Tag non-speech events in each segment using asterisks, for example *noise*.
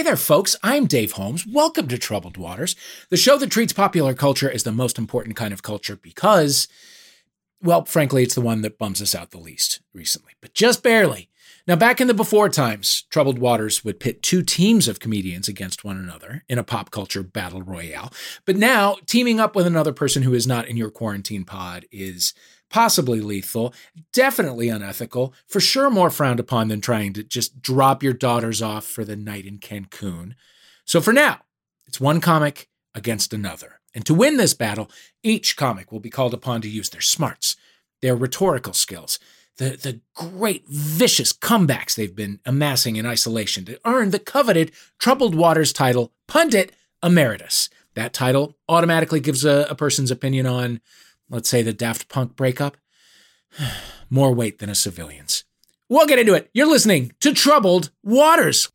Hey there, folks. I'm Dave Holmes. Welcome to Troubled Waters, the show that treats popular culture as the most important kind of culture because, well, frankly, it's the one that bums us out the least recently, but just barely. Now, back in the before times, Troubled Waters would pit two teams of comedians against one another in a pop culture battle royale. But now, teaming up with another person who is not in your quarantine pod is possibly lethal, definitely unethical, for sure more frowned upon than trying to just drop your daughters off for the night in Cancun. So for now, it's one comic against another. And to win this battle, each comic will be called upon to use their smarts, their rhetorical skills, the, the great vicious comebacks they've been amassing in isolation to earn the coveted Troubled Waters title, Pundit Emeritus. That title automatically gives a, a person's opinion on let's say the Daft Punk breakup, *sighs* more weight than a civilian's. We'll get into it. You're listening to Troubled Waters.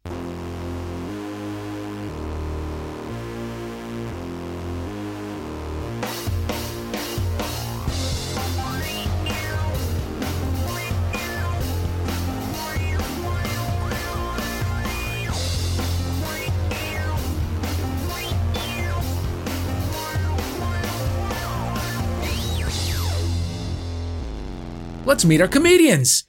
Let's meet our comedians.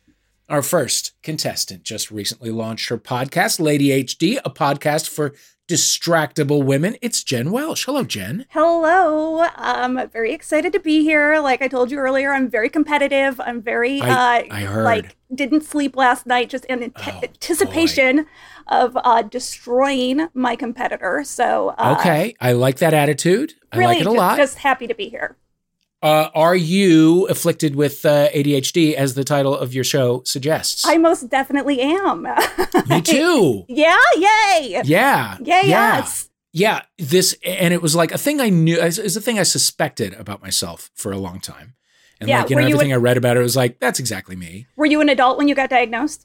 Our first contestant just recently launched her podcast, Lady HD, a podcast for distractible women. It's Jen Welsh. Hello, Jen. Hello. I'm very excited to be here. Like I told you earlier, I'm very competitive. I'm very I, uh, I heard. like didn't sleep last night just in oh, anticipation boy. of uh, destroying my competitor. So uh, Okay, I like that attitude. I really like it a lot. Just happy to be here. Uh, are you afflicted with uh, ADHD, as the title of your show suggests? I most definitely am. *laughs* Me too. *laughs* yeah. Yay. Yeah. Yeah. Yes. Yeah. This and it was like a thing I knew is a thing I suspected about myself for a long time. And yeah, like you know everything you I read about it was like that's exactly me. Were you an adult when you got diagnosed?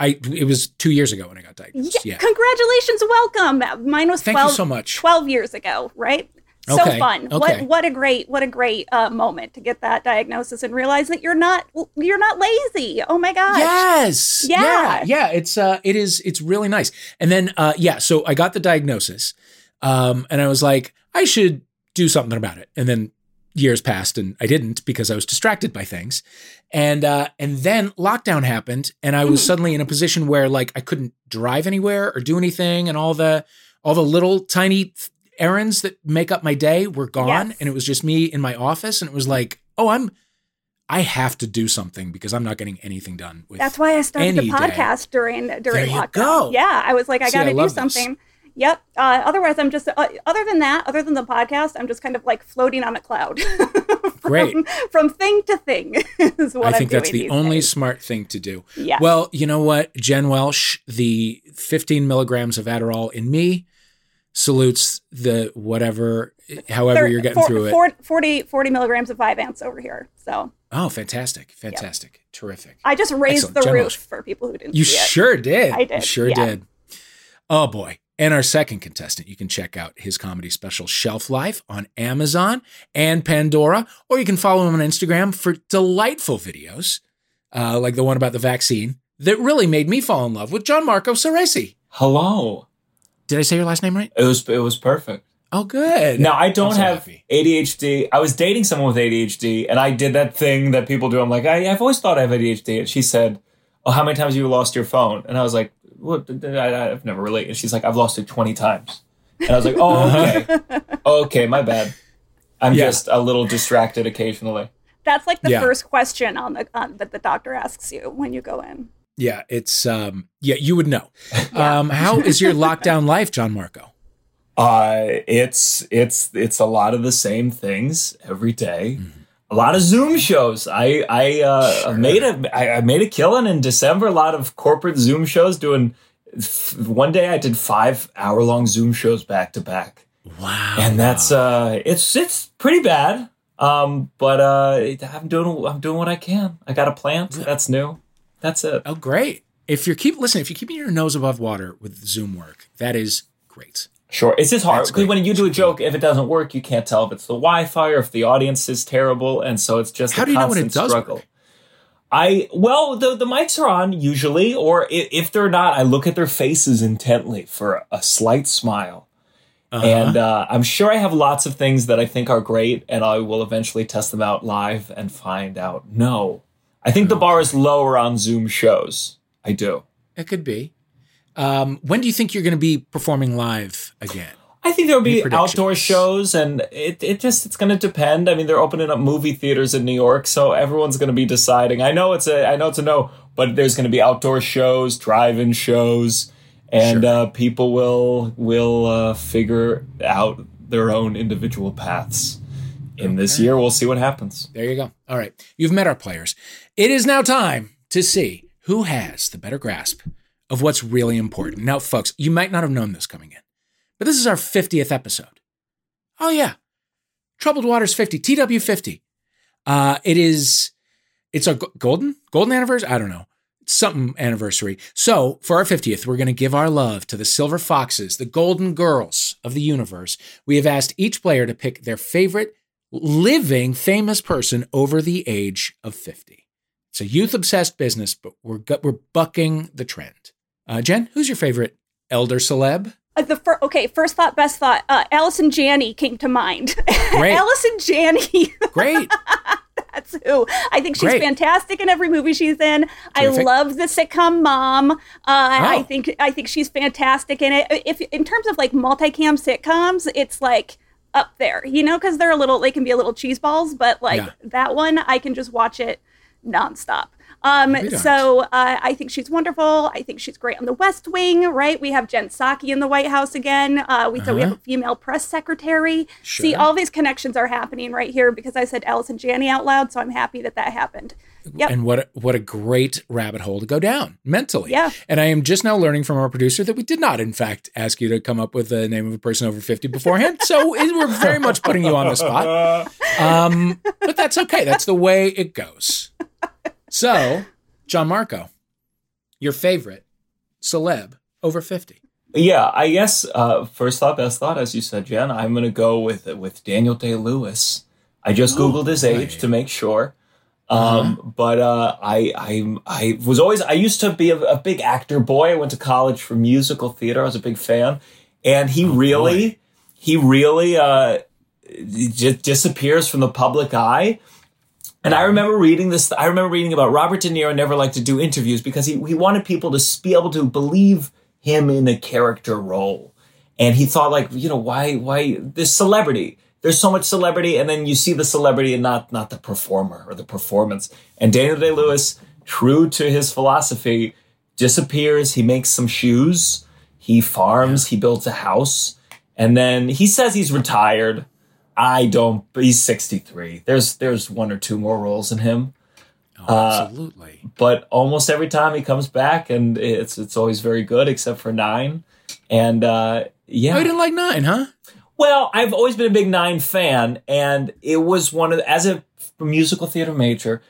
I it was two years ago when I got diagnosed. Yeah. yeah. Congratulations, welcome. Mine was Thank 12, you so much. Twelve years ago, right? So okay. fun. Okay. what what a great what a great uh, moment to get that diagnosis and realize that you're not you're not lazy. Oh my gosh. Yes. Yeah. Yeah, yeah. it's uh it is it's really nice. And then uh yeah so i got the diagnosis um and i was like i should do something about it. And then years passed and i didn't because i was distracted by things. And uh and then lockdown happened and i was mm-hmm. suddenly in a position where like i couldn't drive anywhere or do anything and all the all the little tiny errands that make up my day were gone yes. and it was just me in my office and it was like, "Oh, I'm I have to do something because I'm not getting anything done with That's why I started the podcast day. during during there lockdown. Go. Yeah, I was like I got to do something. This. Yep. Uh, otherwise, I'm just uh, other than that, other than the podcast, I'm just kind of like floating on a cloud. *laughs* from, Great. From thing to thing *laughs* is what I think I'm that's the only days. smart thing to do. Yeah. Well, you know what, Jen Welsh, the 15 milligrams of Adderall in me salutes the whatever, however you're getting through it. 40, 40 milligrams of Vyvanse over here. So. Oh, fantastic. Fantastic. Yep. Terrific. I just raised Excellent. the roof for people who didn't You sure did. I did. You sure yeah. did. Oh, boy. And our second contestant, you can check out his comedy special Shelf Life on Amazon and Pandora, or you can follow him on Instagram for delightful videos, uh, like the one about the vaccine that really made me fall in love with John Marco Ceresi. Hello. Did I say your last name right? It was it was perfect. Oh, good. Now I don't so have happy. ADHD. I was dating someone with ADHD, and I did that thing that people do. I'm like, I, have always thought I have ADHD, and she said, "Oh, how many times have you lost your phone?" And I was like, "Well, I, have never really." And she's like, "I've lost it 20 times," and I was like, "Oh, okay, *laughs* okay, my bad. I'm yeah. just a little distracted occasionally." That's like the yeah. first question on the on, that the doctor asks you when you go in. Yeah, it's um yeah, you would know. *laughs* yeah. Um how is your lockdown life, John Marco? Uh it's it's it's a lot of the same things every day. Mm-hmm. A lot of Zoom shows. I I uh sure. made a I, I made a killing in December. A lot of corporate Zoom shows doing one day I did 5 hour long Zoom shows back to back. Wow. And that's uh it's it's pretty bad. Um but uh I'm doing I'm doing what I can. I got a plant. That's new. That's it. Oh, great. If you're keep listen, if you're keeping your nose above water with Zoom work, that is great. Sure. It's just hard because when you do a joke, if it doesn't work, you can't tell if it's the Wi-Fi or if the audience is terrible, and so it's just how a do you constant know when it does struggle. Work? I well, the the mics are on usually, or if they're not, I look at their faces intently for a slight smile. Uh-huh. And uh, I'm sure I have lots of things that I think are great, and I will eventually test them out live and find out. No, I think the bar is lower on Zoom shows. I do. It could be. Um, when do you think you're going to be performing live again? I think there'll be outdoor shows, and it, it just it's going to depend. I mean, they're opening up movie theaters in New York, so everyone's going to be deciding. I know it's a I know it's a no, but there's going to be outdoor shows, drive-in shows, and sure. uh, people will will uh, figure out their own individual paths. In okay. this year, we'll see what happens. There you go. All right, you've met our players. It is now time to see who has the better grasp of what's really important. Now, folks, you might not have known this coming in, but this is our 50th episode. Oh, yeah. Troubled Waters 50, TW 50. Uh, it is, it's a golden, golden anniversary? I don't know. Something anniversary. So, for our 50th, we're going to give our love to the Silver Foxes, the Golden Girls of the universe. We have asked each player to pick their favorite living famous person over the age of 50. It's a youth obsessed business, but we're, we're bucking the trend. Uh, Jen, who's your favorite elder celeb? Uh, the fir- okay, first thought, best thought. Uh, Allison Janney came to mind. *laughs* Great. Allison Janney. *laughs* Great. That's who. I think she's Great. fantastic in every movie she's in. Terrific. I love the sitcom Mom. Uh, oh. I think I think she's fantastic in it. If in terms of like multicam sitcoms, it's like up there, you know, because they're a little, they can be a little cheese balls, but like yeah. that one, I can just watch it nonstop. Um, so uh, I think she's wonderful. I think she's great on the West Wing, right? We have Jen Psaki in the White House again. Uh, we uh-huh. we have a female press secretary. Sure. See, all these connections are happening right here because I said Allison Janney out loud, so I'm happy that that happened. Yep. And what a, what a great rabbit hole to go down mentally. Yeah. And I am just now learning from our producer that we did not, in fact, ask you to come up with the name of a person over 50 beforehand. *laughs* so we're very much putting you on the spot. *laughs* Um, but that's okay. That's the way it goes. So, John Marco, your favorite celeb over 50. Yeah, I guess uh, first thought, best thought, as you said, Jen. I'm going to go with with Daniel Day Lewis. I just oh, googled his age to make sure. Um, uh-huh. but uh, I I I was always I used to be a, a, big actor boy. I went to college for musical theater. I was a big fan, and he oh, really boy. he really uh, just disappears from the public eye. And I remember reading this. I remember reading about Robert De Niro never liked to do interviews because he, he wanted people to be able to believe him in a character role. And he thought like, you know, why, why this celebrity? There's so much celebrity and then you see the celebrity and not, not the performer or the performance. And Daniel Day-Lewis, true to his philosophy, disappears. He makes some shoes. He farms. He builds a house. And then he says he's retired I don't. He's 63. There's there's one or two more roles in him. Oh, absolutely. Uh, but almost every time he comes back, and it's it's always very good, except for nine. And uh, yeah, oh, you didn't like nine, huh? Well, I've always been a big nine fan, and it was one of as a musical theater major.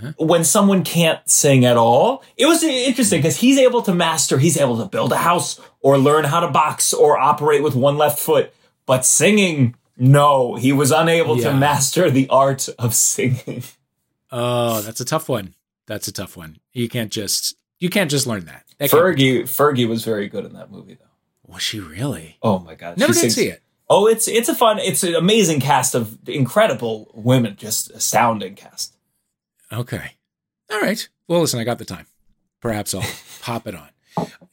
Huh? When someone can't sing at all, it was interesting because he's able to master, he's able to build a house or learn how to box or operate with one left foot. But singing, no, he was unable yeah. to master the art of singing. Oh, that's a tough one. That's a tough one. You can't just you can't just learn that. that Fergie Fergie was very good in that movie though. Was she really? Oh my god. Never she did sings, see it. Oh, it's it's a fun, it's an amazing cast of incredible women, just astounding cast. Okay. All right. Well, listen, I got the time. Perhaps I'll *laughs* pop it on.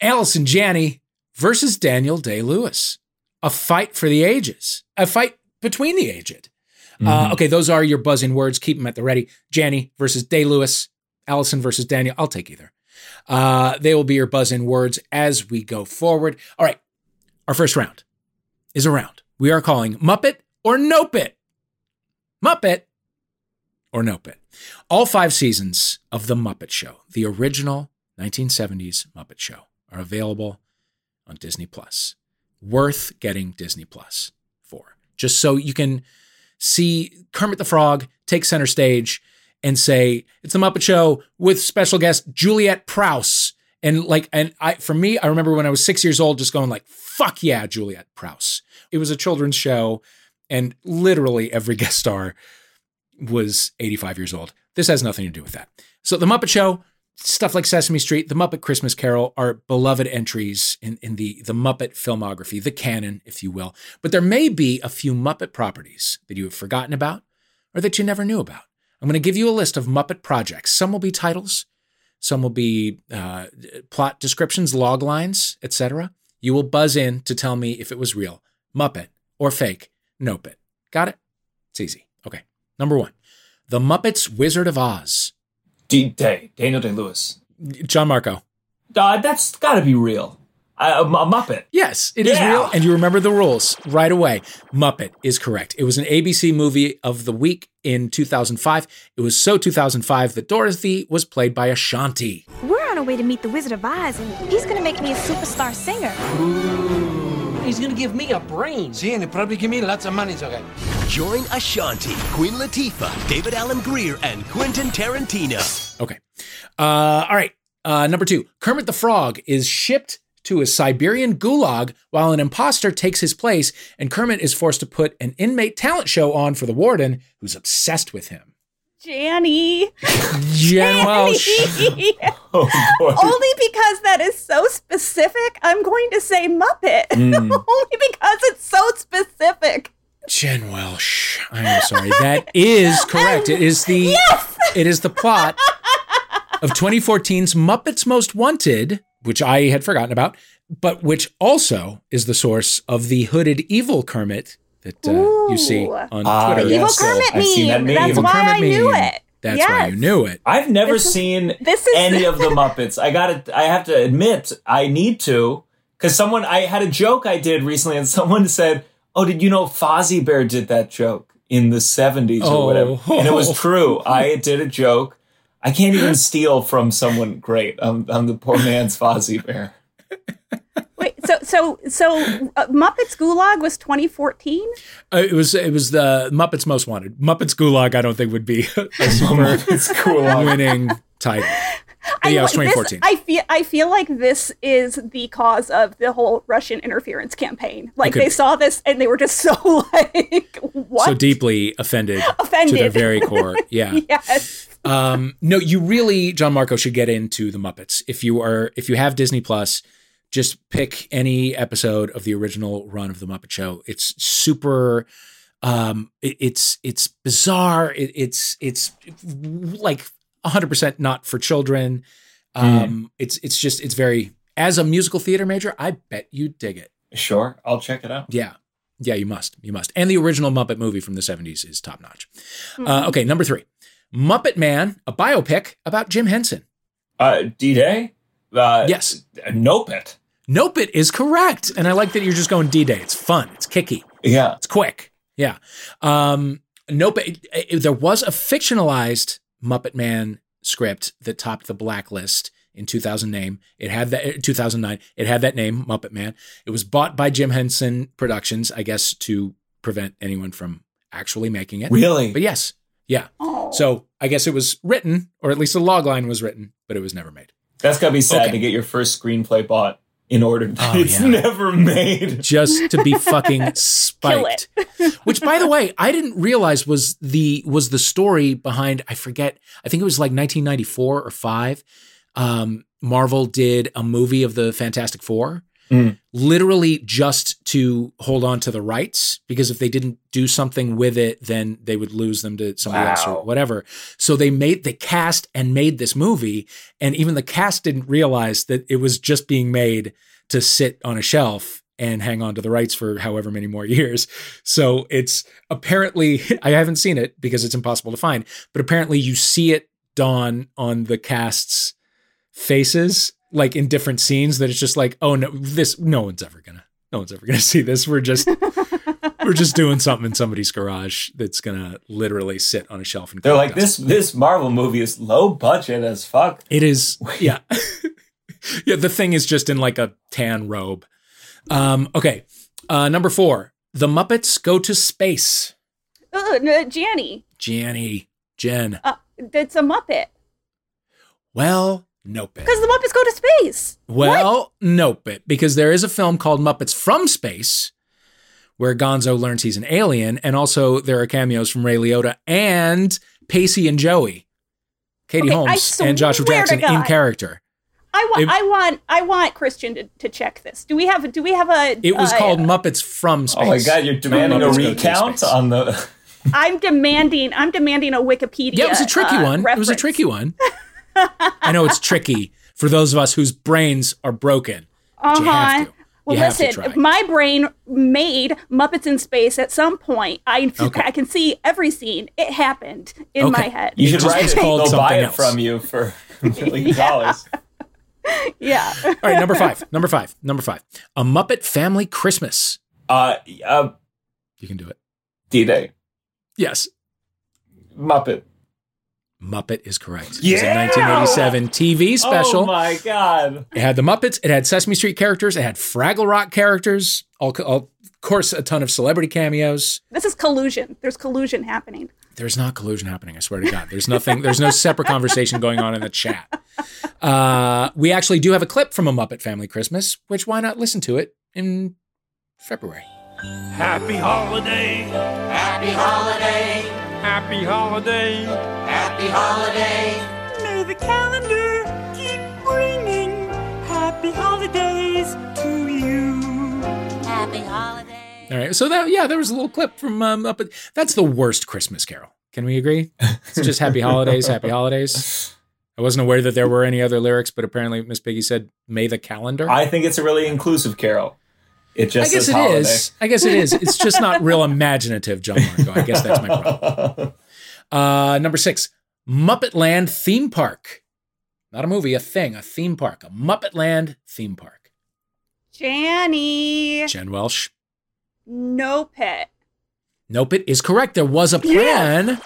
Allison Janney versus Daniel Day Lewis a fight for the ages, a fight between the aged. Uh, mm-hmm. Uh, okay, those are your buzzing words. Keep them at the ready. Janney versus Day Lewis, Allison versus Daniel. I'll take either. Uh, they will be your buzzing words as we go forward. All right, our first round is a round we are calling Muppet or Nope It. Muppet or Nope It. All five seasons of The Muppet Show, the original 1970s Muppet Show, are available on Disney Plus worth getting Disney Plus. Just so you can see Kermit the Frog take center stage and say it's the Muppet Show with special guest Juliet Prowse. And like, and I, for me, I remember when I was six years old, just going like, "Fuck yeah, Juliet Prowse!" It was a children's show, and literally every *laughs* guest star was 85 years old. This has nothing to do with that. So the Muppet Show, stuff like Sesame Street, The Muppet Christmas Carol are beloved entries in, in the, the Muppet filmography, the canon, if you will. But there may be a few Muppet properties that you have forgotten about or that you never knew about. I'm going to give you a list of Muppet projects. Some will be titles, some will be uh, plot descriptions, log lines, etc. You will buzz in to tell me if it was real, Muppet, or fake, Nope it. Got it? It's easy. Okay. Number one, The Muppets Wizard of Oz. D Day, Daniel Day Lewis. John Marco. Uh, that's got to be real. a, a, Muppet. Yes, it is yeah. real, and you remember the rules right away. Muppet is correct. It was an ABC movie of the week in 2005. It was so 2005 that Dorothy was played by Ashanti. We're on our way to meet the Wizard of Oz, and he's going to make me a superstar singer. Ooh. He's gonna give me a brain. See, and he'll probably give me lots of money, okay? Join Ashanti, Queen Latifah, David Alan Grier, and Quentin Tarantino. Okay. Uh, all right. Uh, number two Kermit the Frog is shipped to a Siberian gulag while an imposter takes his place, and Kermit is forced to put an inmate talent show on for the warden who's obsessed with him. Janney. Jen Welsh. oh, Only because that is so specific, I'm going to say Muppet. *laughs* Mm. Only because it's so specific. Jen Welsh. I am sorry. That is correct. It is the yes! it is the plot of 2014's Muppets Most Wanted, which I had forgotten about, but which also is the source of the hooded evil Kermit that uh, you see on uh, Twitter. Evil yes, Kermit meme. Seen that meme. That's Evil why Kermit I knew it. That's yes. why you knew it. I've never this seen is, this is any of the *laughs* Muppets. I got to I have to admit, I need to because someone I had a joke I did recently, and someone said, "Oh, did you know Fozzie Bear did that joke in the '70s or oh. whatever?" And it was true. *laughs* I did a joke. I can't even steal from someone great. I'm, I'm the poor man's Fozzie Bear. Wait, so so so uh, Muppets Gulag was 2014. Uh, it was it was the Muppets Most Wanted. Muppets Gulag, I don't think would be *laughs* a super cool winning title. *laughs* But yeah, it was 2014. This, I feel I feel like this is the cause of the whole Russian interference campaign. Like they saw this and they were just *laughs* so like what? So deeply offended, offended to their very core. Yeah. yes. Um, no, you really, John Marco, should get into the Muppets if you are if you have Disney Plus just pick any episode of the original run of the Muppet Show. It's super um it, it's it's bizarre. It, it's it's like 100% not for children. Hmm. Um mm. it's it's just it's very as a musical theater major, I bet you dig it. Sure, I'll check it out. Yeah. Yeah, you must. You must. And the original Muppet movie from the 70s is top notch. Mm-hmm. Uh, okay, number three Muppet Man, a biopic about Jim Henson. Uh, D Day? Uh, yes. Nope it. Nope it is correct. And I like that you're just going D Day. It's fun. It's kicky. Yeah. It's quick. Yeah. Um, nope. It, it, there was a fictionalized Muppet Man script that topped the blacklist in 2000 name. It had that 2009. It had that name, Muppet Man. It was bought by Jim Henson Productions, I guess, to prevent anyone from actually making it. Really? But yes, yeah. Oh. So I guess it was written, or at least the log line was written, but it was never made. That's gotta be sad okay. to get your first screenplay bought in order. To, oh, *laughs* it's yeah. never made. Just to be fucking *laughs* spiked. Which by the way i didn't realize was the was the story behind i forget i think it was like 1994 or 5 um, marvel did a movie of the fantastic four Mm. literally just to hold on to the rights because if they didn't do something with it then they would lose them to somebody wow. else or whatever so they made the cast and made this movie and even the cast didn't realize that it was just being made to sit on a shelf and hang on to the rights for however many more *laughs* years. So it's apparently, *laughs* I haven't seen it because it's impossible to find, but apparently you see it dawn on the cast's faces like in different scenes that it's just like, oh no, this no one's ever gonna no one's ever gonna *laughs* see this. We're just *laughs* we're just doing something in somebody's garage that's gonna literally sit on a shelf and they're like this this Marvel movie is low budget as fuck. It is *laughs* yeah. yeah, the thing is just in like a tan robe. Um, okay. Uh, number four. The Muppets go to space. Uh, no, Janney. Janney. Jen. Uh, it's a Muppet. Well, Nope. Because the Muppets go to space. Well, what? nope it. Because there is a film called Muppets from Space where Gonzo learns he's an alien, and also there are cameos from Ray Liotta and Pacey and Joey. Katie Okay, Holmes and Joshua Jackson in character. I want, It- I want, I want Christian to, to check this. Do we have, do we have a? It was uh, called Muppets from Space. Oh my god, you're demanding a Muppets Go to recount on the. I'm demanding, I'm demanding a Wikipedia. Yeah, it was a tricky uh, one. It was a tricky one. *laughs* I know it's tricky for those of us whose brains are broken. but you have Uh-huh. Well, You listen, try. my brain made Muppets in Space at some point. I Okay. I can see every scene. It happened in Okay. my head. You should just write was it. called They'll buy something it else. from you for a million *laughs* dollars. *laughs* yeah. All right, number five. Number five. Number five. A Muppet Family Christmas. Uh, uh, You can do it. D Day. Yes. Muppet. Muppet is correct. It was a 1987 TV special. Oh my god. it had the Muppets. It had Sesame Street characters. It had Fraggle Rock characters. All, all, of course, a ton of celebrity cameos. This is collusion. There's collusion happening. There's not collusion happening. I swear to God. There's nothing. There's no separate conversation going on in the chat. Uh, we actually do have a clip from a Muppet Family Christmas, which why not listen to it in February? Happy holiday. Happy holiday. Happy holiday. Happy holiday. May the calendar keep bringing happy holidays to you. Happy holiday. All right. So that yeah, there was a little clip from um, Muppet. That's the worst Christmas Carol. Can we agree? It's just Happy Holidays, Happy Holidays. I wasn't aware that there were any other lyrics, but apparently Miss Piggy said "May the calendar." I think it's a really inclusive carol. It I just guess says it holiday. is. I guess it is. It's just not real imaginative, John Marco. I guess that's my problem. Uh, number six, Muppet Land theme park. Not a movie, a thing, a theme park, a Muppet Land theme park. Janney. Jen Welsh. No pet. Nope, it is correct. There was a plan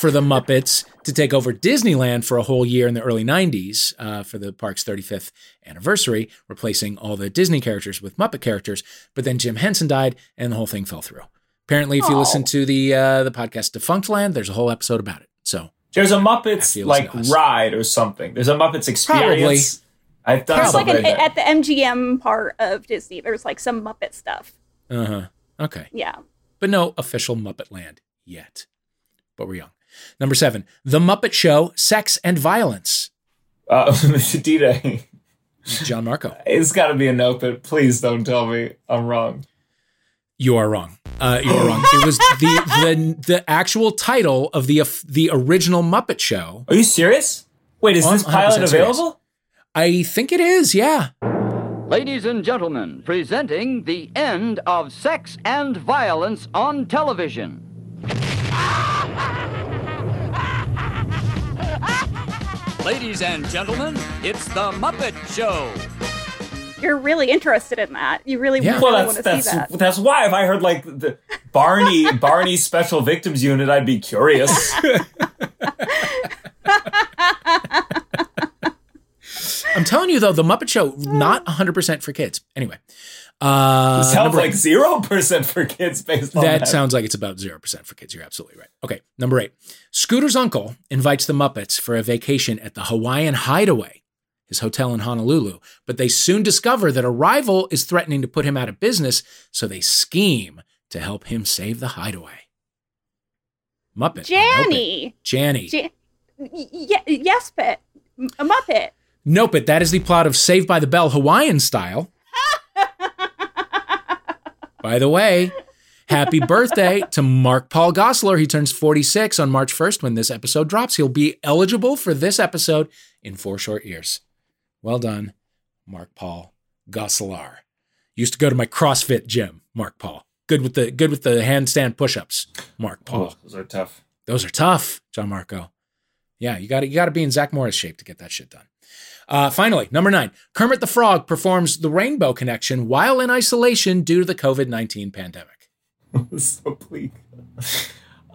for the Muppets to take over Disneyland for a whole year in the early 90s uh, for the park's 35th anniversary, replacing all the Disney characters with Muppet characters. But then Jim Henson died and the whole thing fell through. Apparently, if you Oh. listen to the uh, the podcast Defunctland, there's a whole episode about it. So There's a After Muppets like ride or something. There's a Muppets experience. I've done It's like an, like at the MGM part of Disney. There's like some Muppet stuff. uh huh. Okay. Yeah. But no official Muppet Land yet. But we're young. Number seven, The Muppet Show Sex and Violence. Uh, *laughs* D-Day. John Marco. It's got to be a note, but please don't tell me I'm wrong. You are wrong. Uh, you are wrong. It was the the the actual title of the the original Muppet Show. Are you serious? Wait, is this I'm 100% pilot serious. available? I think it is. Yeah. Ladies and gentlemen, presenting the end of sex and violence on television. Ladies and gentlemen, it's the Muppet Show. You're really interested in that. You really, Yeah. really Well, want that's to see that. that's why if I heard like the Barney *laughs* Barney Special Victims Unit, I'd be curious. *laughs* I'm telling you though, the Muppet Show not 100 percent for kids. Anyway, uh, Sounds number like eight. zero percent for kids based on that. that sounds like it's about zero percent for kids. You're absolutely right. Okay, number eight. Scooter's uncle invites the Muppets for a vacation at the Hawaiian Hideaway, his hotel in Honolulu. But they soon discover that a rival is threatening to put him out of business, so they scheme to help him save the Hideaway. Muppet. Janney. Janney. Jan- y- y- yes, pet. a Muppet. Nope it. That is the plot of Saved by the Bell Hawaiian style. *laughs* by the way, happy birthday to Mark Paul Gosselaar. He turns 46 on March 1st when this episode drops. He'll be eligible for this episode in four short years. Well done, Mark Paul Gosselaar. Used to go to my CrossFit gym, Mark Paul. Good with the good with the handstand push-ups, Mark Paul. Oh, those are tough. Those are tough, John Marco. Yeah, you got to you got to be in Zach Morris shape to get that shit done. Uh, finally, number nine, Kermit the Frog performs the Rainbow Connection while in isolation due to the COVID nineteen pandemic. *laughs* so bleak.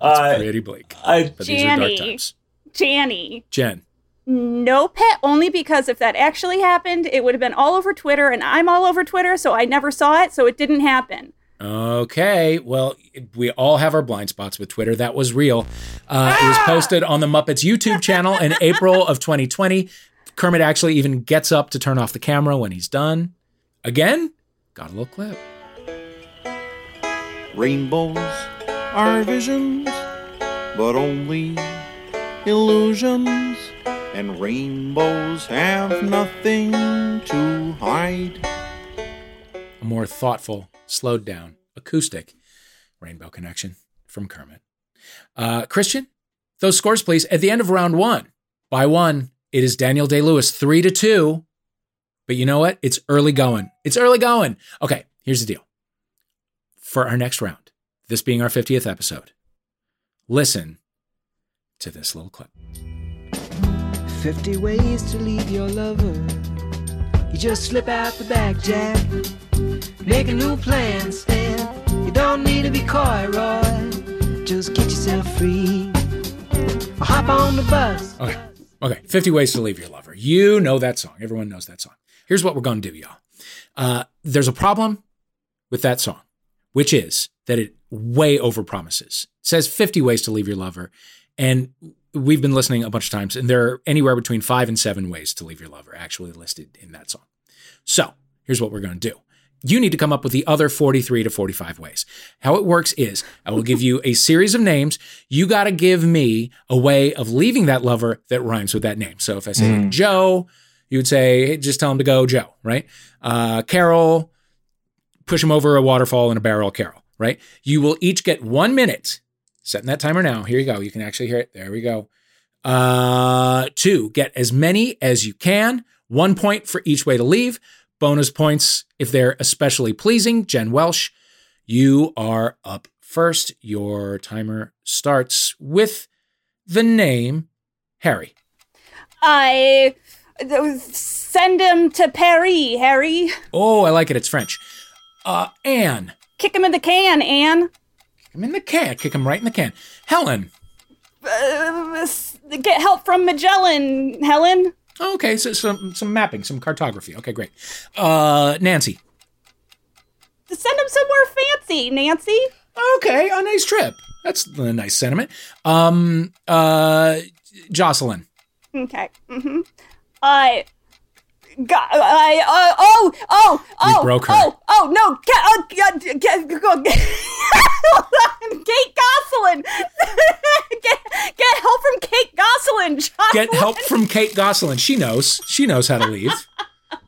Uh, Pretty bleak, I, but these are dark Janney. times. Janney. Jen, No pet, only because if that actually happened, it would have been all over Twitter, and I'm all over Twitter, so I never saw it, so it didn't happen. okay, well, we all have our blind spots with Twitter. That was real. Uh, It was posted on the Muppets YouTube channel in April of 2020. Kermit actually even gets up to turn off the camera when he's done. Again, got a little clip. Rainbows are visions, but only illusions. and rainbows have nothing to hide. A more thoughtful, slowed down, acoustic Rainbow Connection from Kermit. Uh, Christian, those scores, please. At the end of round one, by one, it is Daniel Day Lewis, three to two. But you know what? It's early going. It's early going. Okay, here's the deal. For our next round, this being our 50th episode, listen to this little clip 50 ways to leave your lover. You just slip out the back, Jack. Make a new plan, Stan. You don't need to be coy, Roy. Just get yourself free. Or hop on the bus. Okay. Okay. 50 Ways to Leave Your Lover. You know that song. Everyone knows that song. Here's what we're going to do, y'all. Uh, there's a problem with that song, which is that it way overpromises. It says 50 ways to leave your lover. And we've been listening a bunch of times, and there are anywhere between five and seven ways to leave your lover actually listed in that song. So here's what we're going to do. You need to come up with the other 43 to 45 ways. How it works is I will give you a series of names. You got to give me a way of leaving that lover that rhymes with that name. So if I say mm. Joe, you would say, hey, just tell him to go Joe, right? Uh, Carol, push him over a waterfall in a barrel, Carol, right? You will each get one minute. Setting that timer now. Here you go. You can actually hear it. There we go. Uh, two, get as many as you can. One point for each way to leave. Bonus points if they're especially pleasing. Jen Welsh, you are up first. Your timer starts with the name Harry. I send him to Paris, Harry. Oh, I like it. It's French. Uh, Anne. Kick him in the can, Anne. Kick him in the can. Kick him right in the can. Helen. Uh, get help from Magellan, Helen. Okay, so some some mapping, some cartography. Okay, great. Uh, Nancy. Send him somewhere fancy, Nancy. Okay, a nice trip. That's a nice sentiment. Um, uh, Jocelyn. Okay. Mm-hmm. I. God, I, uh, oh, oh, oh, broke her. oh, oh, no, get, oh, get, get, get, Kate Gosselin, *laughs* get, get help from Kate Gosselin. Jocelyn. Get help from Kate Gosselin. She knows. She knows how to leave.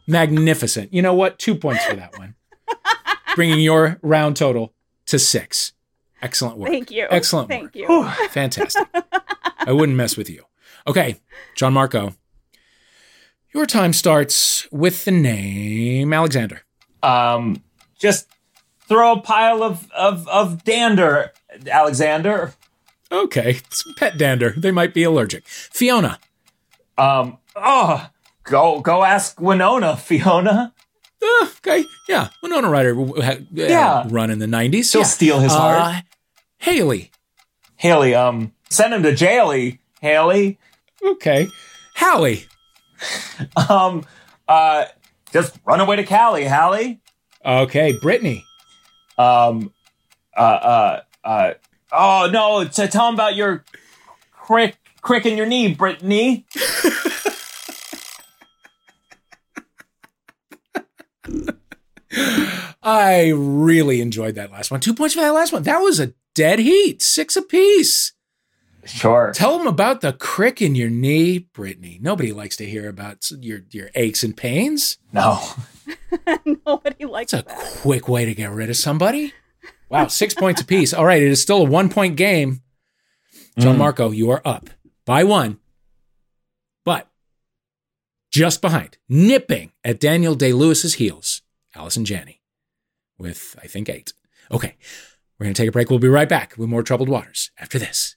Magnificent. You know what? Two points for that one. Bringing your round total to six. Excellent work. Thank you. Excellent Thank work. you. Fantastic. I wouldn't mess with you. Okay, John Marco. Your time starts with the name Alexander. Um, just throw a pile of of of dander, Alexander. Okay, it's pet dander. They might be allergic. Fiona. Um. Oh, go go ask Winona, *laughs* Fiona. Uh, okay, yeah, Winona Ryder. Uh, yeah, run in the nineties. She'll yeah. steal his heart. Uh, Haley. Haley. Um, send him to jaily. Haley. Okay. Hallie. *laughs* um. Uh. Just run away to Cali, Hallie. Okay, Brittany. Um. Uh. Uh. Uh. Oh no! To tell him about your crick crick in your knee, Brittany. *laughs* I really enjoyed that last one. Two points for that last one. That was a dead heat. Six apiece. Sure. Tell them about the crick in your knee, Brittany. Nobody likes to hear about your your aches and pains. No. *laughs* Nobody likes It's a that. quick way to get rid of somebody. Wow, six points apiece. All right, it is still a one point game. John Mm. Marco, you are up by one, but just behind, nipping at Daniel Day Lewis's heels, Allison Janney with, I think, eight. Okay, we're going to take a break. We'll be right back with more Troubled Waters after this.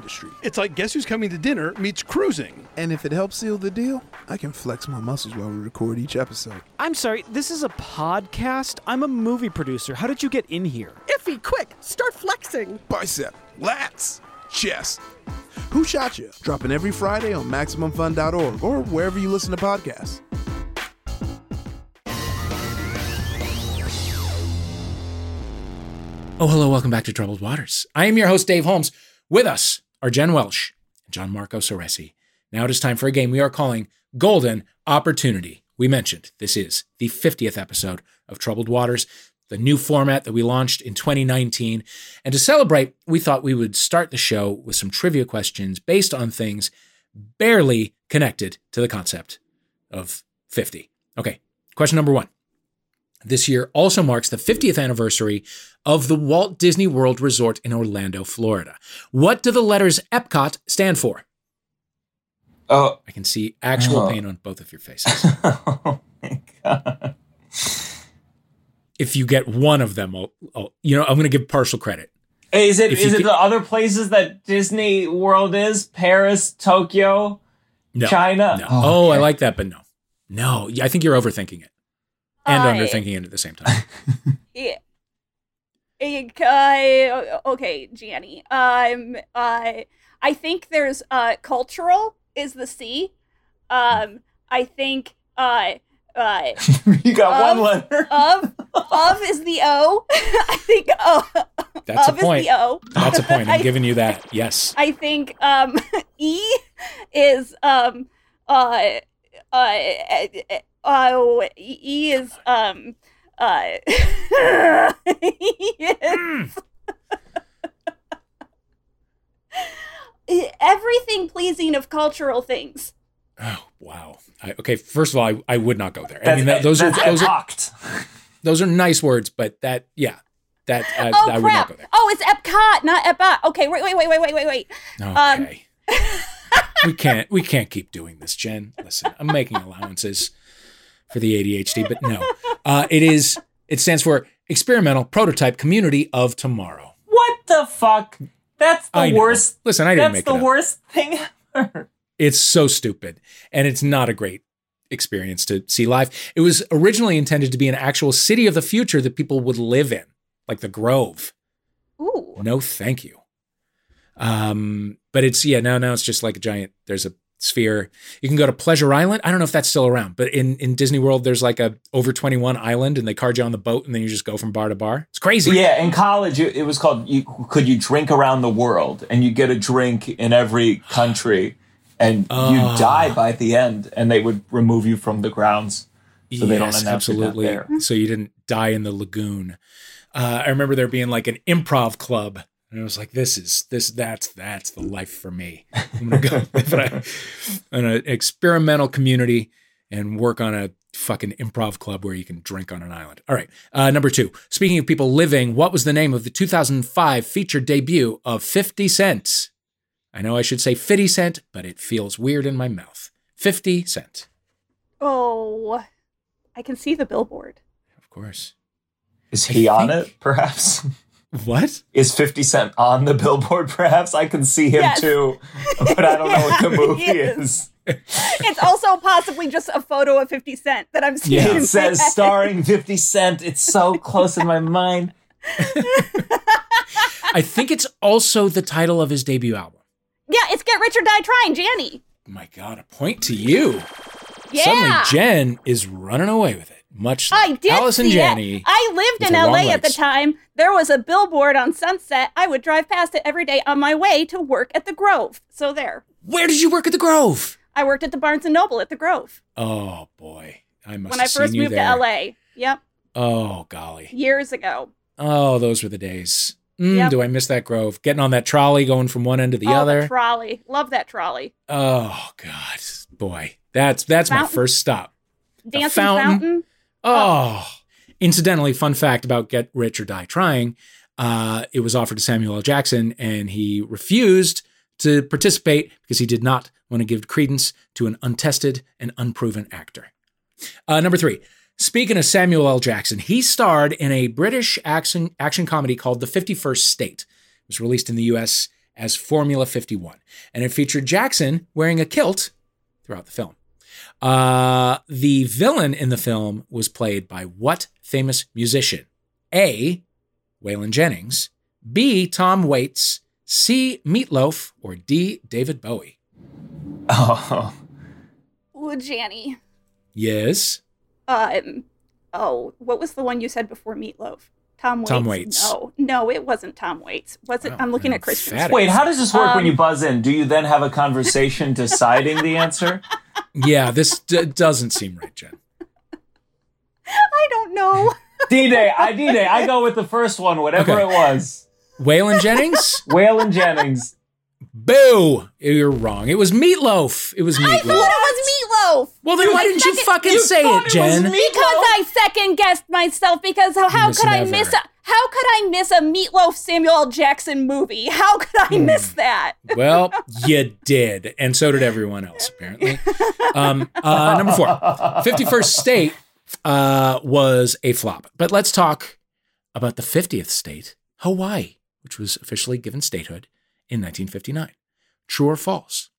industry. It's like Guess Who's Coming to Dinner meets cruising. And if it helps seal the deal, I can flex my muscles while we record each episode. I'm sorry, this is a podcast? I'm a movie producer. How did you get in here? Ify quick! Start flexing! Bicep, lats, chest. Who Shot You? Dropping every Friday on MaximumFun.org or wherever you listen to podcasts. Oh, hello, welcome back to Troubled Waters. I am your host, Dave Holmes. With us are Jen Welsh and John Marco Soresi. Now it is time for a game we are calling Golden Opportunity. We mentioned this is the 50th episode of Troubled Waters, the new format that we launched in 2019. And to celebrate, we thought we would start the show with some trivia questions based on things barely connected to the concept of 50. Okay, question number one. This year also marks the 50th anniversary of the Walt Disney World Resort in Orlando, Florida. What do the letters Epcot stand for? Oh, I can see actual oh. pain on both of your faces. *laughs* oh my god! If you get one of them, I'll, I'll you know, I'm going to give partial credit. Is it is it get, the other places that Disney World is? Paris, Tokyo, no, China. No. Oh, oh okay. I like that, but no, no. I think you're overthinking it and uh, underthinking it at the same time. *laughs* yeah. Uh, okay, Janney. Um, uh, I think there's uh, cultural is the C. Um, I think uh, uh, *laughs* you got of, one letter. Of of is the O. *laughs* I think O. That's a point. o That's a point. I'm I, giving you that. Yes. I think um, E is um, uh, uh, uh, E is um, uh, *laughs* yes. Everything pleasing of cultural things. Oh wow! I, okay, first of all, I, I would not go there. I mean, that, those are those are *laughs* those are nice words, but that yeah, that uh, oh, I would not go there. Oh, it's Epcot, not Epcot. Okay, wait, wait, wait, wait, wait, wait, wait. Okay. Um, *laughs* we can't we can't keep doing this, Jen. Listen, I'm making allowances for the ADHD, but no, uh, it is. It stands for Experimental Prototype Community of Tomorrow. What the fuck? That's the worst. Listen, I didn't make it. That's the worst thing ever. It's so stupid, and it's not a great experience to see live. It was originally intended to be an actual city of the future that people would live in, like the Grove. Ooh. No, thank you. Um, but it's yeah, now now it's just like a giant. There's a sphere. You can go to Pleasure Island. I don't know if that's still around, but in, in Disney World, there's like a over 21 island and they card you on the boat and then you just go from bar to bar. It's crazy. Yeah. In college, it was called, you, could you drink around the world and you get a drink in every country and uh, you die by the end and they would remove you from the grounds. So yes, they don't absolutely. there. So you didn't die in the lagoon. Uh, I remember there being like an improv club and I was like, this is this that's that's the life for me. I'm gonna go *laughs* live in, a, in an experimental community and work on a fucking improv club where you can drink on an island. All right. Uh, number two. Speaking of people living, what was the name of the 2005 feature debut of 50 Cent? I know I should say 50 Cent, but it feels weird in my mouth. 50 Cent. Oh, I can see the billboard. Of course. Is he I on think... it, perhaps? *laughs* What? Is 50 Cent on the billboard, perhaps? I can see him yes. too, but I don't know what the *laughs* movie is. It's also possibly just a photo of 50 Cent that I'm seeing. Yeah. It says starring 50 Cent. It's so close in my mind. *laughs* I think it's also the title of his debut album. Yeah, it's Get Rich or Die Trying, Janney. My God, a point to you. Yeah. Suddenly Jen is running away with it much I did Allison see Janney. It. I lived in LA at the time. There was a billboard on Sunset. I would drive past it every day on my way to work at the Grove. So there. Where did you work at the Grove? I worked at the Barnes and Noble at the Grove. Oh boy, I must. When I first moved there. to LA. Yep. Oh golly. Years ago. Oh, those were the days. Mm, yep. Do I miss that Grove? Getting on that trolley, going from one end to the oh, other. The trolley, love that trolley. Oh God, boy, that's that's fountain. my first stop. Dancing fountain. fountain. Oh. Incidentally, fun fact about Get Rich or Die Trying uh, it was offered to Samuel L. Jackson, and he refused to participate because he did not want to give credence to an untested and unproven actor. Uh, number three, speaking of Samuel L. Jackson, he starred in a British action, action comedy called The 51st State. It was released in the US as Formula 51, and it featured Jackson wearing a kilt throughout the film. Uh, the villain in the film was played by what famous musician? A. Waylon Jennings, B. Tom Waits, C. Meatloaf, or D. David Bowie? Oh. Ooh, Janney. Yes. Um. Oh, what was the one you said before Meatloaf? Tom Waits. Tom Waits. No, no, it wasn't Tom Waits. Was it? I'm looking at Christian. Wait, how does this work when Um, you buzz in? Do you then have a conversation *laughs* deciding the answer? Yeah, this d- doesn't seem right, Jen. I don't know. *laughs* D Day, I D Day. I go with the first one, whatever Okay. it was. Waylon Jennings? *laughs* Waylon Jennings. Boo! You're wrong. It was Meatloaf. It was meatloaf. I thought it was Meatloaf. Well, then why didn't you second- fucking say it, Jen? Because I second guessed myself. Because how, how could I Never. miss a how could I miss a Meatloaf Samuel L. Jackson movie? How could I Hmm. miss that? Well, *laughs* you did, and so did everyone else, apparently. Um, uh, number four, 51st State uh, was a flop. But let's talk about the 50th state, Hawaii, which was officially given statehood in 1959. True or false?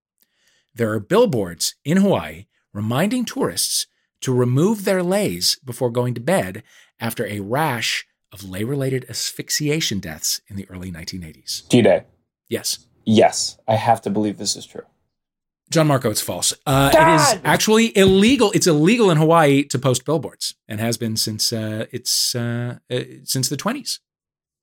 There are billboards in Hawaii reminding tourists to remove their leis before going to bed after a rash of lei related asphyxiation deaths in the early 1980s. D Day. Yes. Yes, I have to believe this is true. John Marco, it's false. Uh, it is actually illegal. It's illegal in Hawaii to post billboards, and has been since uh, it's uh, uh, since the twenties.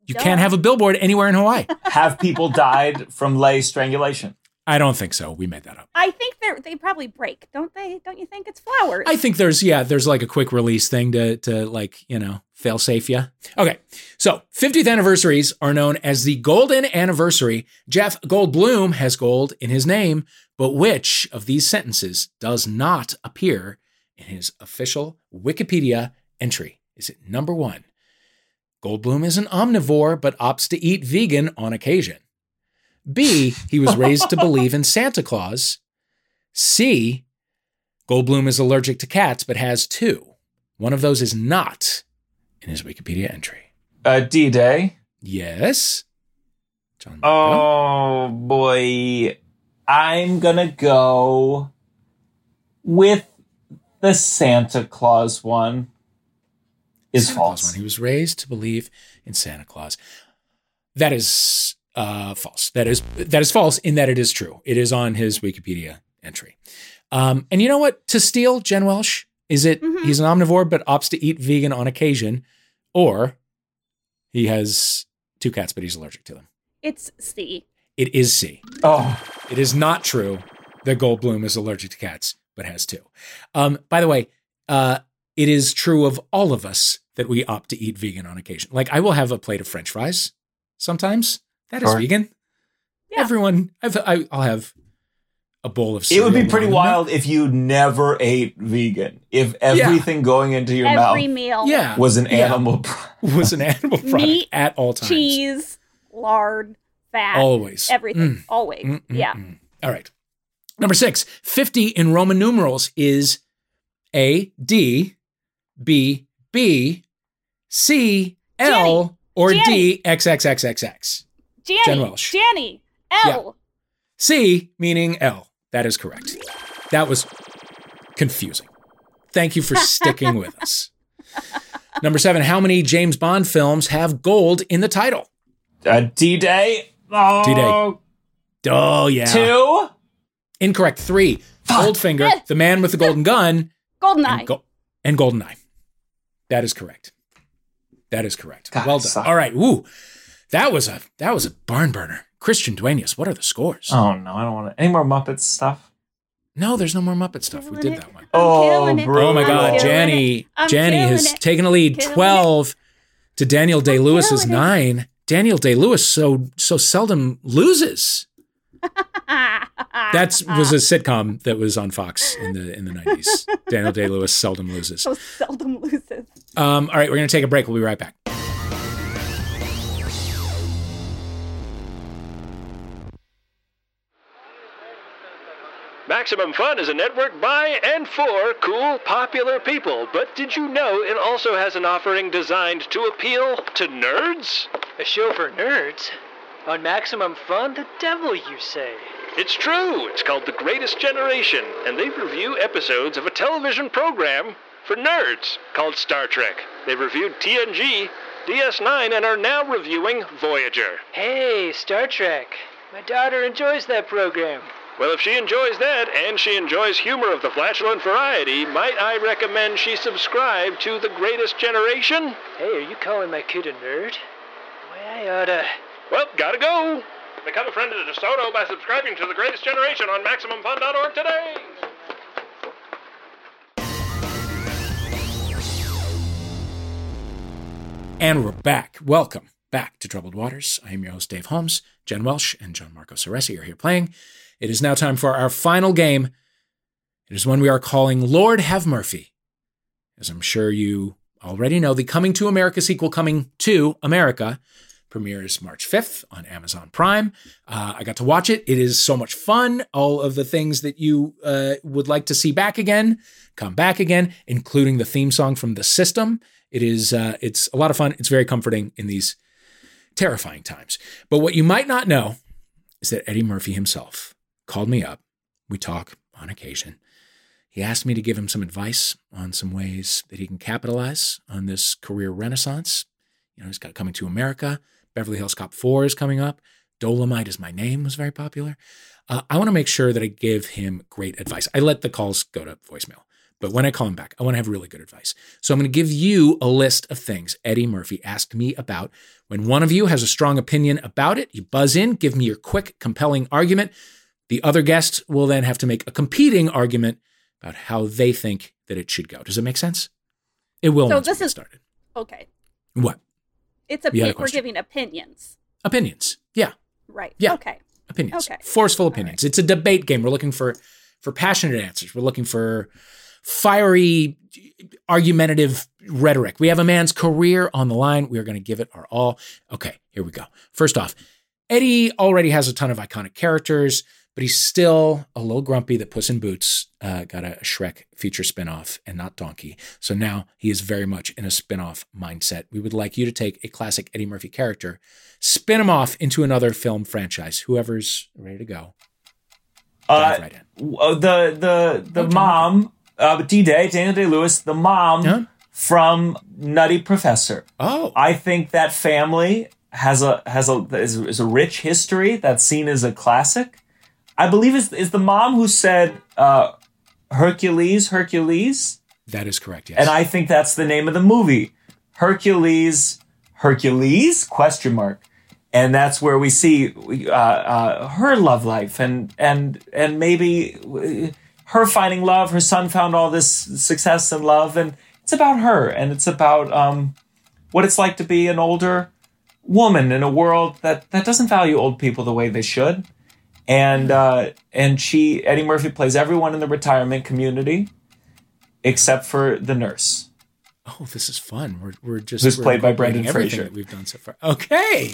You can't have a billboard anywhere in Hawaii. Have people died from lay strangulation? I don't think so. We made that up. I think they they probably break, don't they? Don't you think it's flowers? I think there's yeah, there's like a quick release thing to to like you know fail safe yeah. Okay, so 50th anniversaries are known as the golden anniversary. Jeff Goldblum has gold in his name, but which of these sentences does not appear in his official Wikipedia entry? Is it number one? Goldblum is an omnivore but opts to eat vegan on occasion. B, he was raised to believe in Santa Claus. C, Goldblum is allergic to cats but has two. One of those is not in his Wikipedia entry. Uh, D Day. Yes. John. Oh boy. I'm gonna go with the Santa Claus one. Is Santa Claus false. one. He was raised to believe in Santa Claus. That is uh, false. That is that is false in that it is true. It is on his Wikipedia entry. Um, and you know what? To steal Jen Welch, is it he's an omnivore but opts to eat vegan on occasion, or he has two cats but he's allergic to them? it's C. It is C. Oh, It is not true that Goldblum is allergic to cats, but has two. Um, by the way, uh, it is true of all of us that we opt to eat vegan on occasion. Like I will have a plate of French fries sometimes. That is Sure. vegan. Everyone, I've, I, I'll have a bowl of. It would be pretty along wild if you never ate vegan. If everything going into your Every mouth meal. Yeah. was an Yeah. animal. *laughs* was an animal product Meat, at all times. Cheese, lard, fat. Always. Everything. Mm. Always. Mm, mm, yeah. mm. All right. Number six, 50 in Roman numerals is A, D, B, B, C, L, or Jenny. D, XXXXX. Janney. Jen Welch. Janney. L. C, meaning L. That is correct. That was confusing. Thank you for *laughs* sticking with us. Number seven, how many James Bond films have gold in the title? Uh, D Day. Oh, D-Day. Oh, yeah. Two. Incorrect. Three. Goldfinger, the man with the golden gun, *laughs* Goldeneye. and, go- and Goldeneye. That is correct. That is correct. God, well done. suck. All right. Woo. That was a that was a barn burner. Christian Duenas, what are the scores? Oh no, I don't want to. Any more Muppets stuff? No, there's no more Muppet stuff. We did that one. Oh, killing it. Oh my. God, I'm killing Janney, it. Janney has it. taken a lead, Killing it. twelve to Daniel Day Lewis's killing nine. Daniel Day Lewis so so seldom loses. *laughs* That was a sitcom that was on Fox in the in the nineties. Daniel Day Lewis seldom loses. *laughs* so seldom loses. Um, all right, we're gonna take a break. We'll be right back. Maximum Fun is a network by and for cool, popular people. But did you know it also has an offering designed to appeal to nerds? A show for nerds? On Maximum Fun? The devil, you say? It's true. It's called The Greatest Generation, and they review episodes of a television program for nerds called Star Trek. They've reviewed TNG, DS9 and are now reviewing Voyager. Hey, Star Trek. My daughter enjoys that program. Well, if she enjoys that and she enjoys humor of the flatulent variety, might I recommend she subscribe to The Greatest Generation? Hey, are you calling my kid a nerd? Boy, I oughta. Well, gotta go. Become a friend of the DeSoto by subscribing to The Greatest Generation on MaximumFun.org today. And we're back. Welcome back to Troubled Waters. I am your host, Dave Holmes. Jen Welch and John Marco Ceresi are here playing. It is now time for our final game. It is one we are calling Lord Have Murphy. As I'm sure you already know, the Coming to America sequel, Coming to America, premieres March 5th on Amazon Prime. Uh, I got to watch it. It is so much fun. All of the things that you uh, would like to see back again come back again, including the theme song from The System. It is uh, it's a lot of fun. It's very comforting in these terrifying times. But what you might not know is that Eddie Murphy himself called me up. We talk on occasion. He asked me to give him some advice on some ways that he can capitalize on this career renaissance. You know, he's got coming to America. Beverly Hills Cop 4 is coming up. Dolemite is my name was very popular. Uh, I want to make sure that I give him great advice. I let the calls go to voicemail. But when I call him back, I want to have really good advice. So I'm going to give you a list of things Eddie Murphy asked me about. When one of you has a strong opinion about it, you buzz in, give me your quick, compelling argument. The other guests will then have to make a competing argument about how they think that it should go. Does it make sense? It will. So this is started. Okay. What? It's a, we're giving opinions. Opinions. Yeah. Right. Yeah. Okay. Opinions. Okay. Forceful opinions. Right. It's a debate game. We're looking for for passionate answers. We're looking for fiery, argumentative rhetoric. We have a man's career on the line. We are going to give it our all. Okay, here we go. First off, Eddie already has a ton of iconic characters, but he's still a little grumpy that Puss in Boots uh, got a Shrek feature spinoff and not Donkey. So now he is very much in a spinoff mindset. We would like you to take a classic Eddie Murphy character, spin him off into another film franchise. Whoever's ready to go. Uh, right the the the oh, mom uh, D Day, Daniel Day Lewis, the mom from Nutty Professor. Oh, I think that family has a has a is, is, a rich history that's seen as a classic. I believe is is the mom who said uh, Hercules, Hercules. That is correct. Yes, and I think that's the name of the movie, Hercules, Hercules? Question mark. And that's where we see uh, uh, her love life and and and maybe her finding love. Her son found all this success and love, and it's about her, and it's about um, what it's like to be an older woman in a world that that doesn't value old people the way they should. And uh, and she Eddie Murphy plays everyone in the retirement community except for the nurse. Oh, this is fun. We're we're just who's played by Brendan Fraser. That we've done so far. Okay,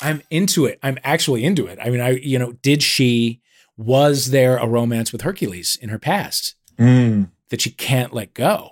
I'm into it. I'm actually into it. I mean, I you know, did she was there a romance with Hercules in her past mm. that she can't let go?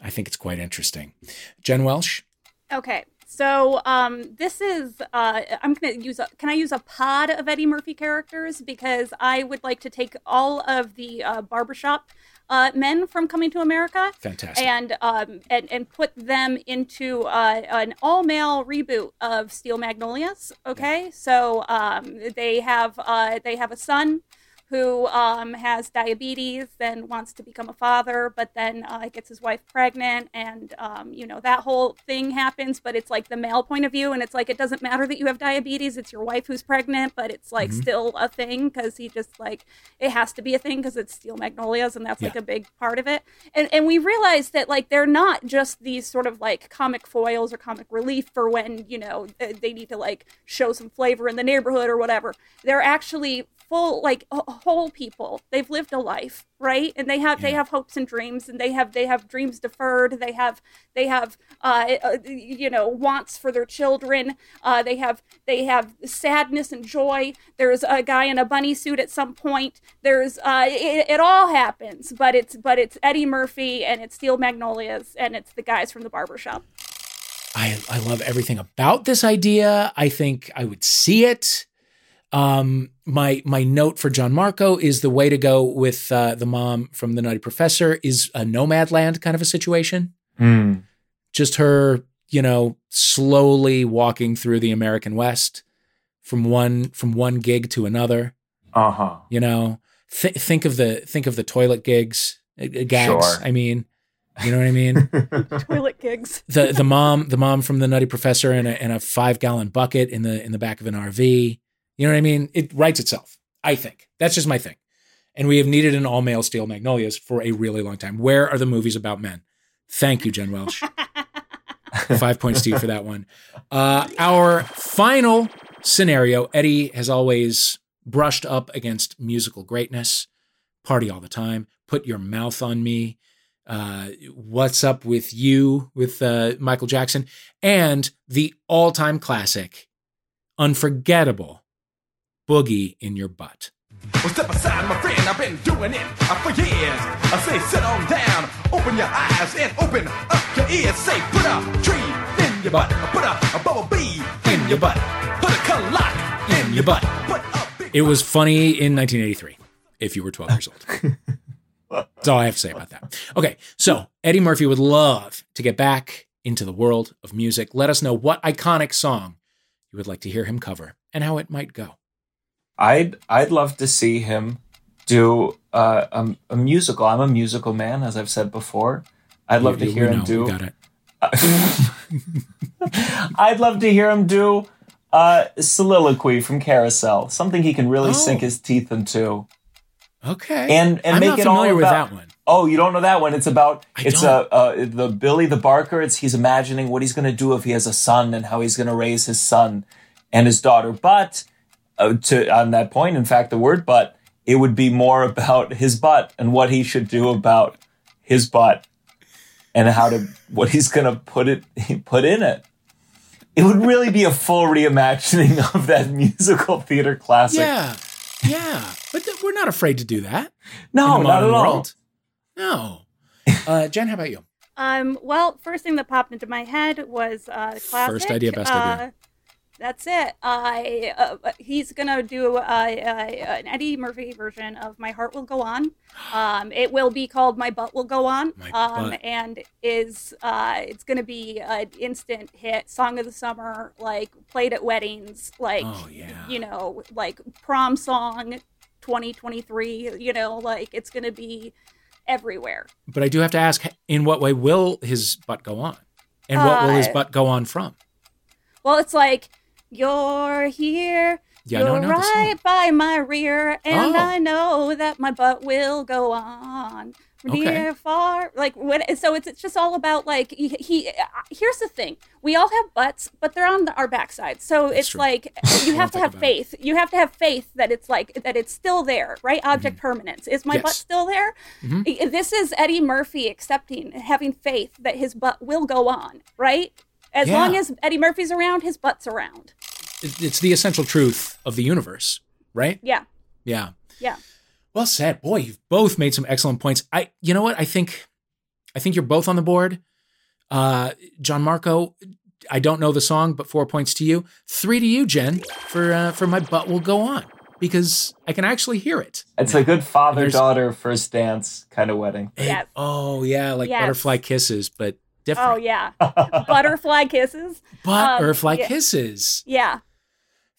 I think it's quite interesting. Jen Welch? Okay. So um, this is uh, I'm going to use a, can I use a pod of Eddie Murphy characters because I would like to take all of the uh, barbershop uh, men from Coming to America. Fantastic. And um, and and put them into uh, an all male reboot of Steel Magnolias. Okay, so um, they have uh, they have a son who um, has diabetes and wants to become a father, but then uh, gets his wife pregnant, and um, you know that whole thing happens. But it's like the male point of view, and it's like it doesn't matter that you have diabetes; it's your wife who's pregnant, but it's like mm-hmm. still a thing because he just like it has to be a thing because it's Steel Magnolias, and that's yeah. like a big part of it. And and we realize that like they're not just these sort of like comic foils or comic relief for when you know they need to like show some flavor in the neighborhood or whatever. They're actually full like whole people. They've lived a life right? And they have yeah. they have hopes and dreams and they have they have dreams deferred. They have they have uh, uh you know wants for their children. Uh, they have they have sadness and joy. There's a guy in a bunny suit at some point. There's uh it, it all happens but it's but it's eddie murphy and it's steel magnolias and it's the guys from the barbershop I, I love everything about this idea. I think I would see it. Um, my my note for John Marco is the way to go with uh, the mom from the Nutty Professor is a Nomadland kind of a situation. Mm. Just her, you know, slowly walking through the American West from one from one gig to another. Uh huh. You know, th- think of the think of the toilet gigs, uh, gags. Sure. I mean, you know what I mean. *laughs* Toilet gigs. the the mom the mom from the Nutty Professor in a in a five gallon bucket in the in the back of an RV. You know what I mean? It writes itself. I think that's just my thing. And we have needed an all male Steel Magnolias for a really long time. Where are the movies about men? Thank you, Jen Welch. *laughs* Five points to you for that one. Uh, our final scenario Eddie has always brushed up against musical greatness, party all the time, put your mouth on me. Uh, what's up with you with uh, Michael Jackson and the all time classic, unforgettable boogie in your butt. Well, step aside, my friend. I've been doing it uh, for years. I say, sit on down, open your eyes and open up your ears. Say, put a tree in your butt, put a, a bubble bee in your butt, put a clock in your butt. It was funny in 1983 if you were 12 years old. That's all I have to say about that. Okay, so Eddie Murphy would love to get back into the world of music. Let us know what iconic song you would like to hear him cover and how it might go. I'd I'd love to see him do uh, a, a musical. I'm a musical man, as I've said before. I'd love to hear him know, do. we got it. *laughs* I'd love to hear him do uh, soliloquy from Carousel, something he can really Oh. sink his teeth into, Okay. and and I'm make not it all familiar with about. that one. Oh, you don't know that one? It's about I it's don't. a uh, the Billy the Barker. It's he's imagining what he's going to do if he has a son and how he's going to raise his son and his daughter. But uh, to on that point, in fact, the word butt, it would be more about his butt and what he should do about his butt and how to what he's going to put it *laughs* put in it. It would really be a full reimagining of that musical theater classic. Yeah. Yeah. But th- we're not afraid to do that. No, in the not modern at all. world. No. Uh, Jen, how about you? Um, well, first thing that popped into my head was uh, classic. First idea, best uh, idea. That's it. I uh, he's gonna do uh, an Eddie Murphy version of "My Heart Will Go On." *gasps* Um, it will be called "My Butt Will Go On," um, and is uh, it's gonna be an instant hit, song of the summer, like played at weddings, like Oh, yeah. you know, like prom song, 2023. You know, like it's gonna be everywhere. But I do have to ask in what way will his butt go on? And what will his Uh, butt go on from? Well, it's like you're here. Yeah, I know- I you're the right by my rear, and Oh. I know that my butt will go on. Okay. Near, far, like what? So it's, it's just all about like he, he. uh, Here's the thing: we all have butts, but they're on the, our backside. So it's true. like *laughs* you have to have faith. You have to have faith that it's like that it's still there, right? Object permanence. Is my butt Mm-hmm. Still there? Mhm. This is Eddie Murphy accepting, having faith that his butt will go on, right? As Yeah. long as Eddie Murphy's around, his butt's around. It- It's the essential truth of the universe, right? Yeah, Yeah. yeah. Well said. Boy, you've both made some excellent points. I you know what? I think I think you're both on the board. Uh John Marco, I don't know the song, but four points to you. Three to you, Jen, for uh, for my butt will go on. Because I can actually hear it. It's a good father daughter first dance kind of wedding. Yes. Oh yeah, like Yes. butterfly kisses, but different. Oh yeah. Butterfly kisses. Butterfly Um, yeah. kisses. Yeah.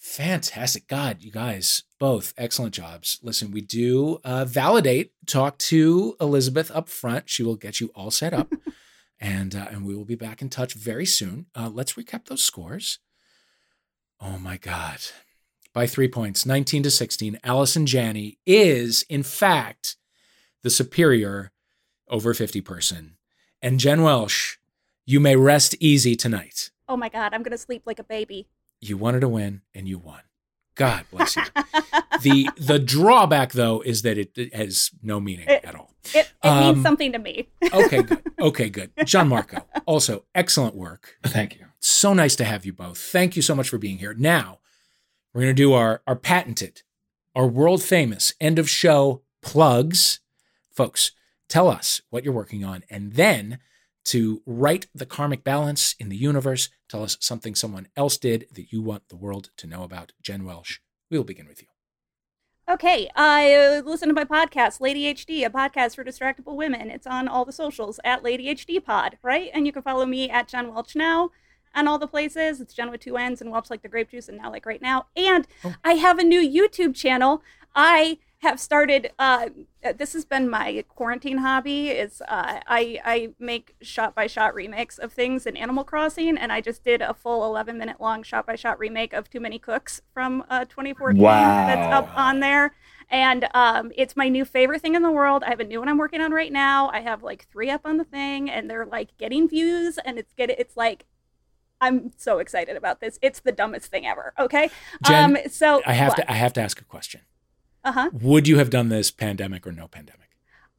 Fantastic. God, you guys, both excellent jobs. Listen, we do uh, validate, talk to Elizabeth up front. She will get you all set up. *laughs* and uh, and we will be back in touch very soon. Uh, let's recap those scores. Oh my God. By three points, 19 to 16, Allison Janney is, in fact, the superior over 50 person. And Jen Welch, you may rest easy tonight. Oh my God, I'm gonna sleep like a baby. You wanted to win and you won. God bless you. *laughs* the the drawback though is that it, it has no meaning It- at all. It, it Um, means something to me. *laughs* Okay, good. *laughs* Okay, good. John Marco, also excellent work. Thank you. So nice to have you both. Thank you so much for being here. Now, we're going to do our our patented, our world famous end of show plugs. Folks, tell us what you're working on and then to right the karmic balance in the universe, tell us something someone else did that you want the world to know about. Jen Welch, we'll begin with you. Okay, I uh, listen to my podcast, Lady HD, a podcast for distractible women. It's on all the socials at Lady HD Pod, right? And you can follow me at Jen Welch now. on all the places. It's Jen with two N's and Welch like the grape juice and now like right now. And oh. I have a new YouTube channel. I have started uh, this has been my quarantine hobby is uh, I, I make shot by shot remakes of things in animal crossing and i just did a full 11 minute long shot by shot remake of too many cooks from uh, 2014 wow. that's up on there and um, it's my new favorite thing in the world i have a new one i'm working on right now i have like three up on the thing and they're like getting views and it's get it's like I'm so excited about this. It's the dumbest thing ever. Okay. Jen, um, so I have what? to I have to ask a question. Uh-huh. Would you have done this pandemic or no pandemic?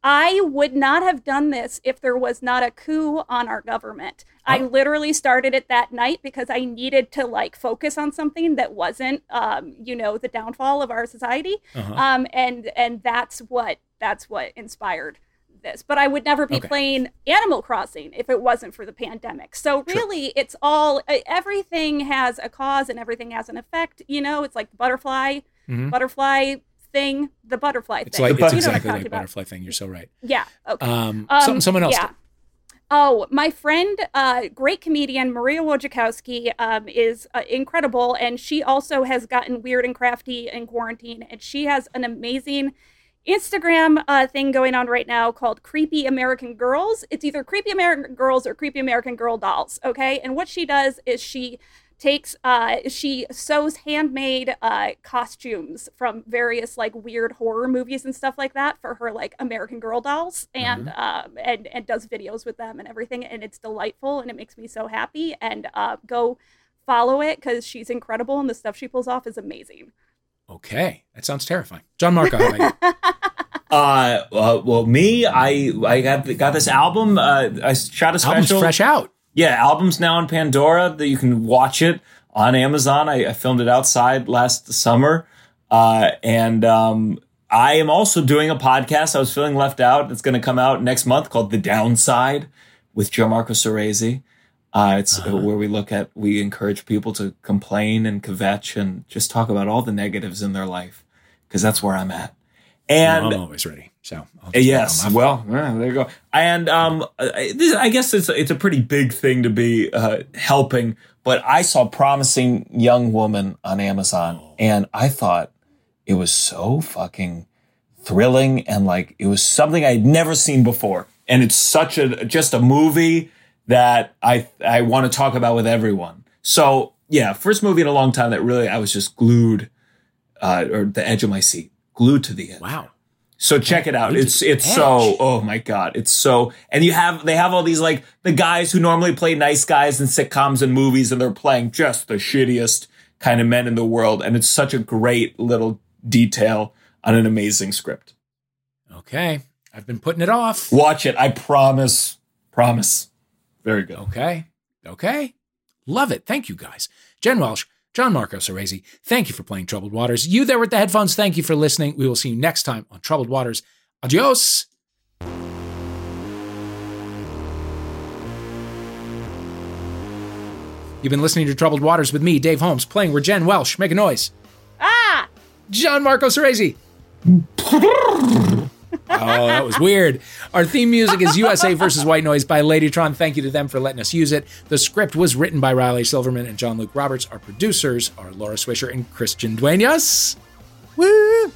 I would not have done this if there was not a coup on our government. Oh. I literally started it that night because I needed to like focus on something that wasn't, um, you know, the downfall of our society, uh-huh. um, and and that's what that's what inspired this. But I would never be okay. playing Animal Crossing if it wasn't for the pandemic. So really, it's all everything has a cause and everything has an effect. You know, it's like the butterfly. Mm-hmm. Butterfly thing, the butterfly it's thing. Like, it's you exactly like butterfly thing. You're so right. Yeah. Okay. Um, um someone else. Yeah. Did. Oh, my friend, uh, great comedian Maria Wojciechowski um, is uh, incredible, and she also has gotten weird and crafty in quarantine, and she has an amazing Instagram uh, thing going on right now called Creepy American Girls. It's either Creepy American Girls or Creepy American Girl Dolls. Okay, and what she does is she takes uh she sews handmade uh costumes from various like weird horror movies and stuff like that for her like American Girl dolls and mm-hmm. um and and does videos with them and everything and it's delightful and it makes me so happy and uh go follow it cuz she's incredible and the stuff she pulls off is amazing. Okay, that sounds terrifying. John Marco, how about you? Uh, uh, well, me, I I got got this album. Uh, I shot a special. Album's fresh out yeah, album's now on Pandora that you can watch it on Amazon. I, I filmed it outside last summer. Uh, and um, I am also doing a podcast. I was feeling left out. It's going to come out next month called The Downside with Joe Marco Soresi. Uh, it's uh-huh. where we look at, we encourage people to complain and kvetch and just talk about all the negatives in their life because that's where I'm at. And I'm always ready. So yes, well, yeah, there you go. And um, I guess it's it's a pretty big thing to be uh, helping. But I saw promising young woman on Amazon, oh. and I thought it was so fucking thrilling and like it was something I'd never seen before. And it's such a just a movie that I I want to talk about with everyone. So yeah, first movie in a long time that really I was just glued uh, or the edge of my seat, glued to the end. Wow. So check it out. It's it's so oh my god, it's so and you have they have all these like the guys who normally play nice guys in sitcoms and movies and they're playing just the shittiest kind of men in the world and it's such a great little detail on an amazing script. Okay. I've been putting it off. Watch it. I promise. Promise. Very good. Okay. Okay. Love it. Thank you guys. Jen Welch, John Marco Soresi, thank you for playing Troubled Waters. You there with the headphones, thank you for listening. We will see you next time on Troubled Waters. Adios. You've been listening to Troubled Waters with me, Dave Holmes, playing where Jen Welch. Make a noise. Ah! John Marco Soresi. *laughs* oh, that was weird. Our theme music is USA versus White Noise by Ladytron. Thank you to them for letting us use it. The script was written by Riley Silverman and John Luke Roberts. Our producers are Laura Swisher and Christian Duenas. Woo!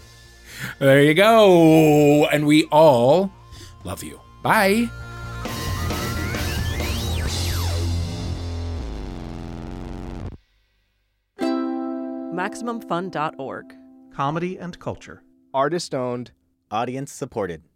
There you go. And we all love you. Bye. MaximumFun.org. Comedy and culture. Artist owned. Audience supported.